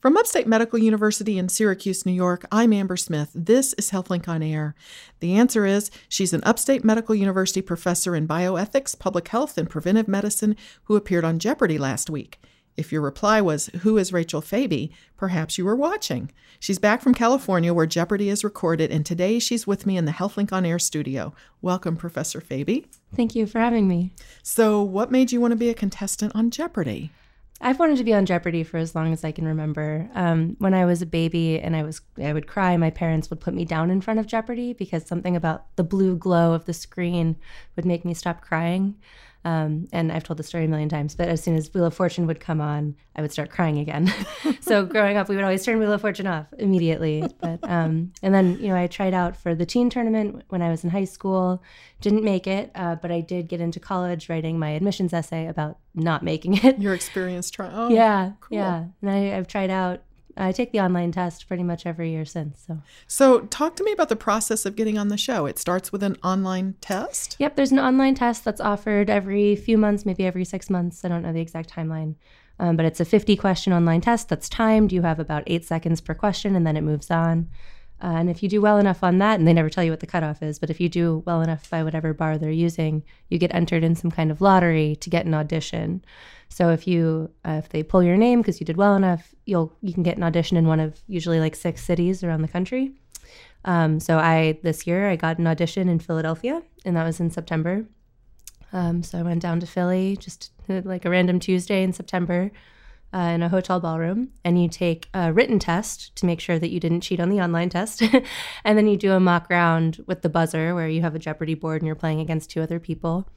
From Upstate Medical University in Syracuse, New York, I'm Amber Smith. This is HealthLink on Air. The answer is she's an Upstate Medical University professor in bioethics, public health, and preventive medicine who appeared on Jeopardy last week. If your reply was, Who is Rachel Fabi? perhaps you were watching. She's back from California where Jeopardy is recorded, and today she's with me in the HealthLink on Air studio. Welcome, Professor Fabi. Thank you for having me. So, what made you want to be a contestant on Jeopardy? I've wanted to be on Jeopardy for as long as I can remember. Um, when I was a baby and I was I would cry, my parents would put me down in front of Jeopardy because something about the blue glow of the screen would make me stop crying. Um, and I've told the story a million times, but as soon as Wheel of Fortune would come on, I would start crying again. so growing up, we would always turn Wheel of Fortune off immediately. But um, and then you know I tried out for the teen tournament when I was in high school, didn't make it, uh, but I did get into college writing my admissions essay about not making it. Your experience trying? Oh, yeah, cool. yeah. And I, I've tried out I take the online test pretty much every year since. So, so talk to me about the process of getting on the show. It starts with an online test. Yep, there's an online test that's offered every few months, maybe every six months. I don't know the exact timeline, um, but it's a 50 question online test that's timed. You have about eight seconds per question, and then it moves on. Uh, and if you do well enough on that, and they never tell you what the cutoff is, but if you do well enough by whatever bar they're using, you get entered in some kind of lottery to get an audition. So if you uh, if they pull your name because you did well enough, you'll you can get an audition in one of usually like six cities around the country. Um, so I this year I got an audition in Philadelphia, and that was in September. Um, so I went down to Philly just uh, like a random Tuesday in September uh, in a hotel ballroom, and you take a written test to make sure that you didn't cheat on the online test, and then you do a mock round with the buzzer where you have a Jeopardy board and you're playing against two other people.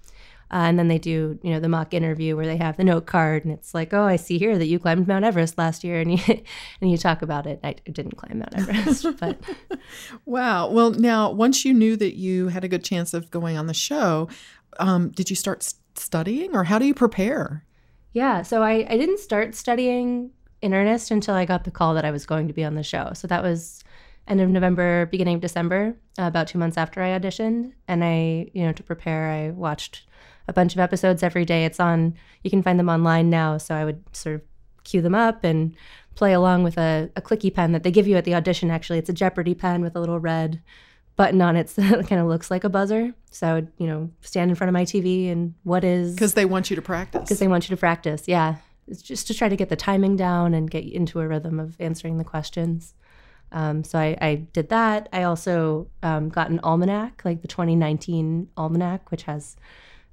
Uh, and then they do, you know, the mock interview where they have the note card, and it's like, oh, I see here that you climbed Mount Everest last year, and you and you talk about it. I didn't climb Mount Everest, but wow. Well, now once you knew that you had a good chance of going on the show, um, did you start studying, or how do you prepare? Yeah, so I, I didn't start studying in earnest until I got the call that I was going to be on the show. So that was end of November, beginning of December, uh, about two months after I auditioned. And I, you know, to prepare, I watched a bunch of episodes every day. It's on, you can find them online now. So I would sort of cue them up and play along with a, a clicky pen that they give you at the audition. Actually, it's a Jeopardy pen with a little red button on it that kind of looks like a buzzer. So I would, you know, stand in front of my TV and what is because they want you to practice. Because they want you to practice, yeah. It's just to try to get the timing down and get into a rhythm of answering the questions. Um, so I, I, did that. I also um, got an almanac, like the 2019 almanac, which has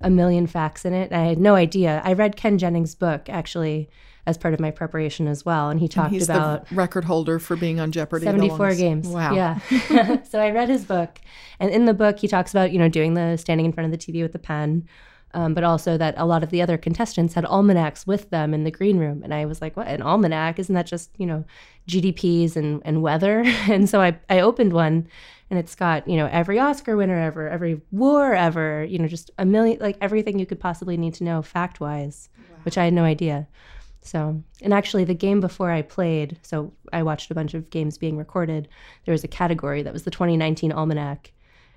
a million facts in it. I had no idea. I read Ken Jennings' book actually as part of my preparation as well. And he talked and about record holder for being on Jeopardy. 74 games. Wow. Yeah. so I read his book. And in the book, he talks about, you know, doing the standing in front of the TV with the pen. Um, but also that a lot of the other contestants had almanacs with them in the green room. And I was like, what, an almanac? Isn't that just, you know, GDPs and, and weather? and so I, I opened one and it's got, you know, every Oscar winner ever, every war ever, you know, just a million, like everything you could possibly need to know fact wise, wow. which I had no idea. So, and actually, the game before I played, so I watched a bunch of games being recorded. There was a category that was the 2019 Almanac,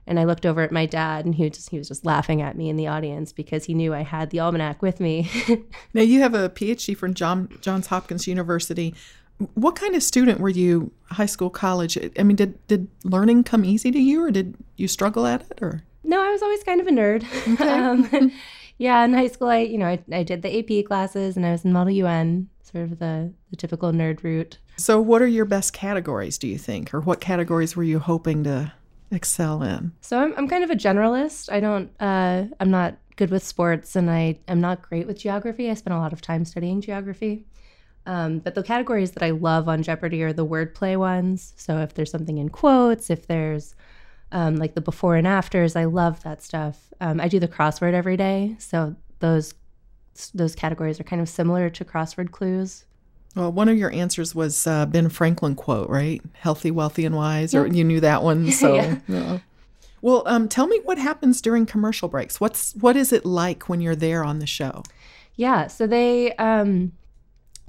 and I looked over at my dad, and he was just he was just laughing at me in the audience because he knew I had the Almanac with me. now you have a PhD from John, Johns Hopkins University. What kind of student were you? High school, college? I mean, did did learning come easy to you, or did you struggle at it, or? No, I was always kind of a nerd. Okay. um, yeah, in high school, I you know I, I did the AP classes and I was in Model UN, sort of the the typical nerd route. So, what are your best categories? Do you think, or what categories were you hoping to excel in? So, I'm I'm kind of a generalist. I don't uh, I'm not good with sports, and I am not great with geography. I spent a lot of time studying geography. Um, but the categories that I love on Jeopardy are the wordplay ones. So if there's something in quotes, if there's um, like the before and afters. I love that stuff. Um, I do the crossword every day, so those those categories are kind of similar to crossword clues. Well, one of your answers was uh, Ben Franklin quote, right? Healthy, wealthy, and wise. Or you knew that one, so. yeah. yeah. Well, um, tell me what happens during commercial breaks. What's what is it like when you're there on the show? Yeah, so they um,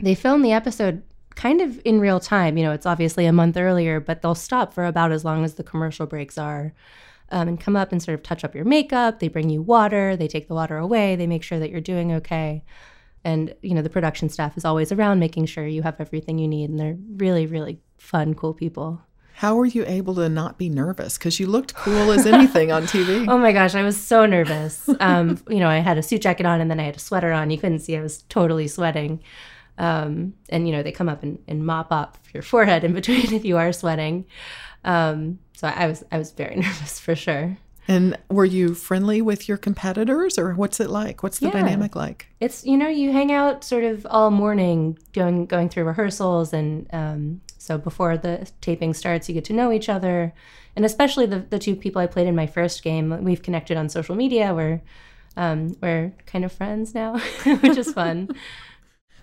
they film the episode kind of in real time. You know, it's obviously a month earlier, but they'll stop for about as long as the commercial breaks are. Um, and come up and sort of touch up your makeup. They bring you water. They take the water away. They make sure that you're doing okay. And you know the production staff is always around making sure you have everything you need and they're really really fun cool people. How were you able to not be nervous? Because you looked cool as anything on tv oh my gosh i was so nervous. Um, you know i had a suit jacket on and then i had a sweater on. You couldn't see i was totally sweating. Um, and you know they come up and, and, mop up your forehead in between if you are sweating. Um, so I was I was very nervous for sure. And were you friendly with your competitors or what's it like? What's the yeah. dynamic like? It's you know, you hang out sort of all morning going going through rehearsals and um, so before the taping starts you get to know each other. And especially the, the two people I played in my first game, we've connected on social media. We're um, we're kind of friends now, which is fun.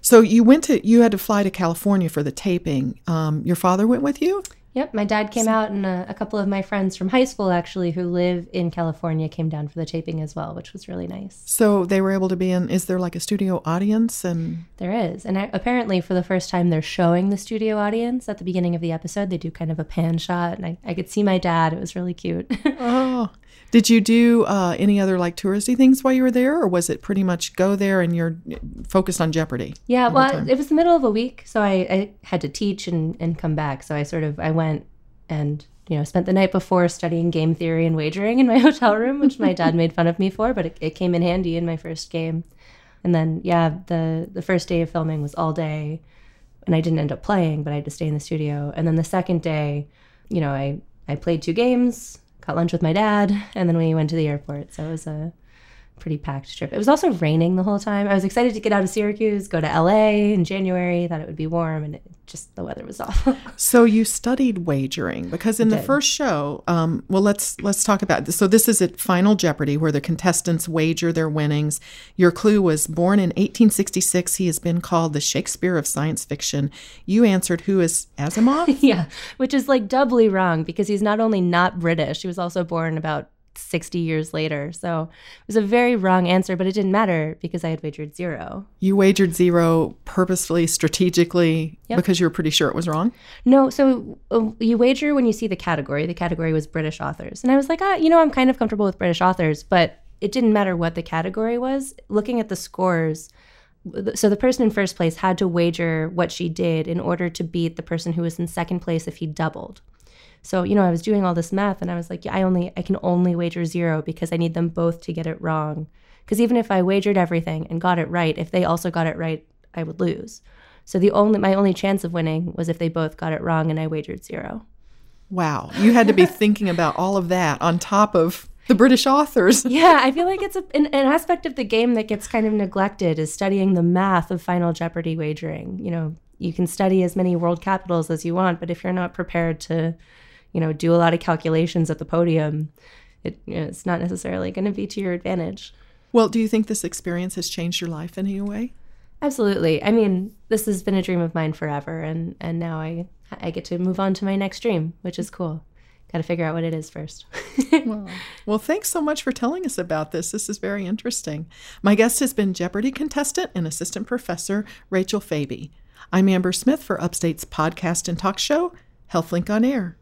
So you went to you had to fly to California for the taping. Um, your father went with you. Yep, my dad came out, and a, a, couple of my friends from high school, actually, who live in California, came down for the taping as well, which was really nice. So they were able to be in. Is there like a studio audience? And there is, and I, apparently, for the first time, they're showing the studio audience at the beginning of the episode. They do kind of a pan shot, and I, I could see my dad. It was really cute. oh, did you do uh, any other like touristy things while you were there, or was it pretty much go there and you're focused on Jeopardy? Yeah, well, it was the middle of a week, so I, I, had to teach and, and come back. So I sort of I went and you know spent the night before studying game theory and wagering in my hotel room, which my dad made fun of me for, but it, it came in handy in my first game. And then yeah, the the first day of filming was all day, and I didn't end up playing, but I had to stay in the studio. And then the second day, you know, I I played two games got lunch with my dad, and then we went to the airport. So it was a pretty packed trip. It was also raining the whole time. I was excited to get out of Syracuse, go to LA in January, thought it would be warm, and it just the weather was awful. so you studied wagering because in the first show, um, well, let's let's talk about this. So this is at Final Jeopardy, where the contestants wager their winnings. Your clue was born in 1866. He has been called the Shakespeare of science fiction. You answered, "Who is Asimov?" yeah, which is like doubly wrong because he's not only not British, he was also born about 60 years later. So it was a very wrong answer, but it didn't matter because I had wagered zero. You wagered zero purposefully, strategically, yep. because you were pretty sure it was wrong? No. So uh, you wager when you see the category. The category was British authors. And I was like, ah, you know, I'm kind of comfortable with British authors, but it didn't matter what the category was. Looking at the scores, so the person in first place had to wager what she did in order to beat the person who was in second place if he doubled. So, you know, I was doing all this math and I was like, yeah, I only I can only wager zero because I need them both to get it wrong. Because even if I wagered everything and got it right, if they also got it right, I would lose. So the only my only chance of winning was if they both got it wrong and I wagered zero. Wow. You had to be thinking about all of that on top of the British authors. yeah, I feel like it's a, an, an, aspect of the game that gets kind of neglected is studying the math of Final Jeopardy wagering. You know, you can study as many world capitals as you want, but if you're not prepared to you know, do a lot of calculations at the podium, it, you know, it's not necessarily going to be to your advantage. Well, do you think this experience has changed your life in any way? Absolutely. I mean, this has been a dream of mine forever, and and now I I get to move on to my next dream, which is cool. Got to figure out what it is first. well, well, thanks so much for telling us about this. This is very interesting. My guest has been Jeopardy contestant and assistant professor Rachel Fabi. I'm Amber Smith for Upstate's podcast and talk show, HealthLink on Air.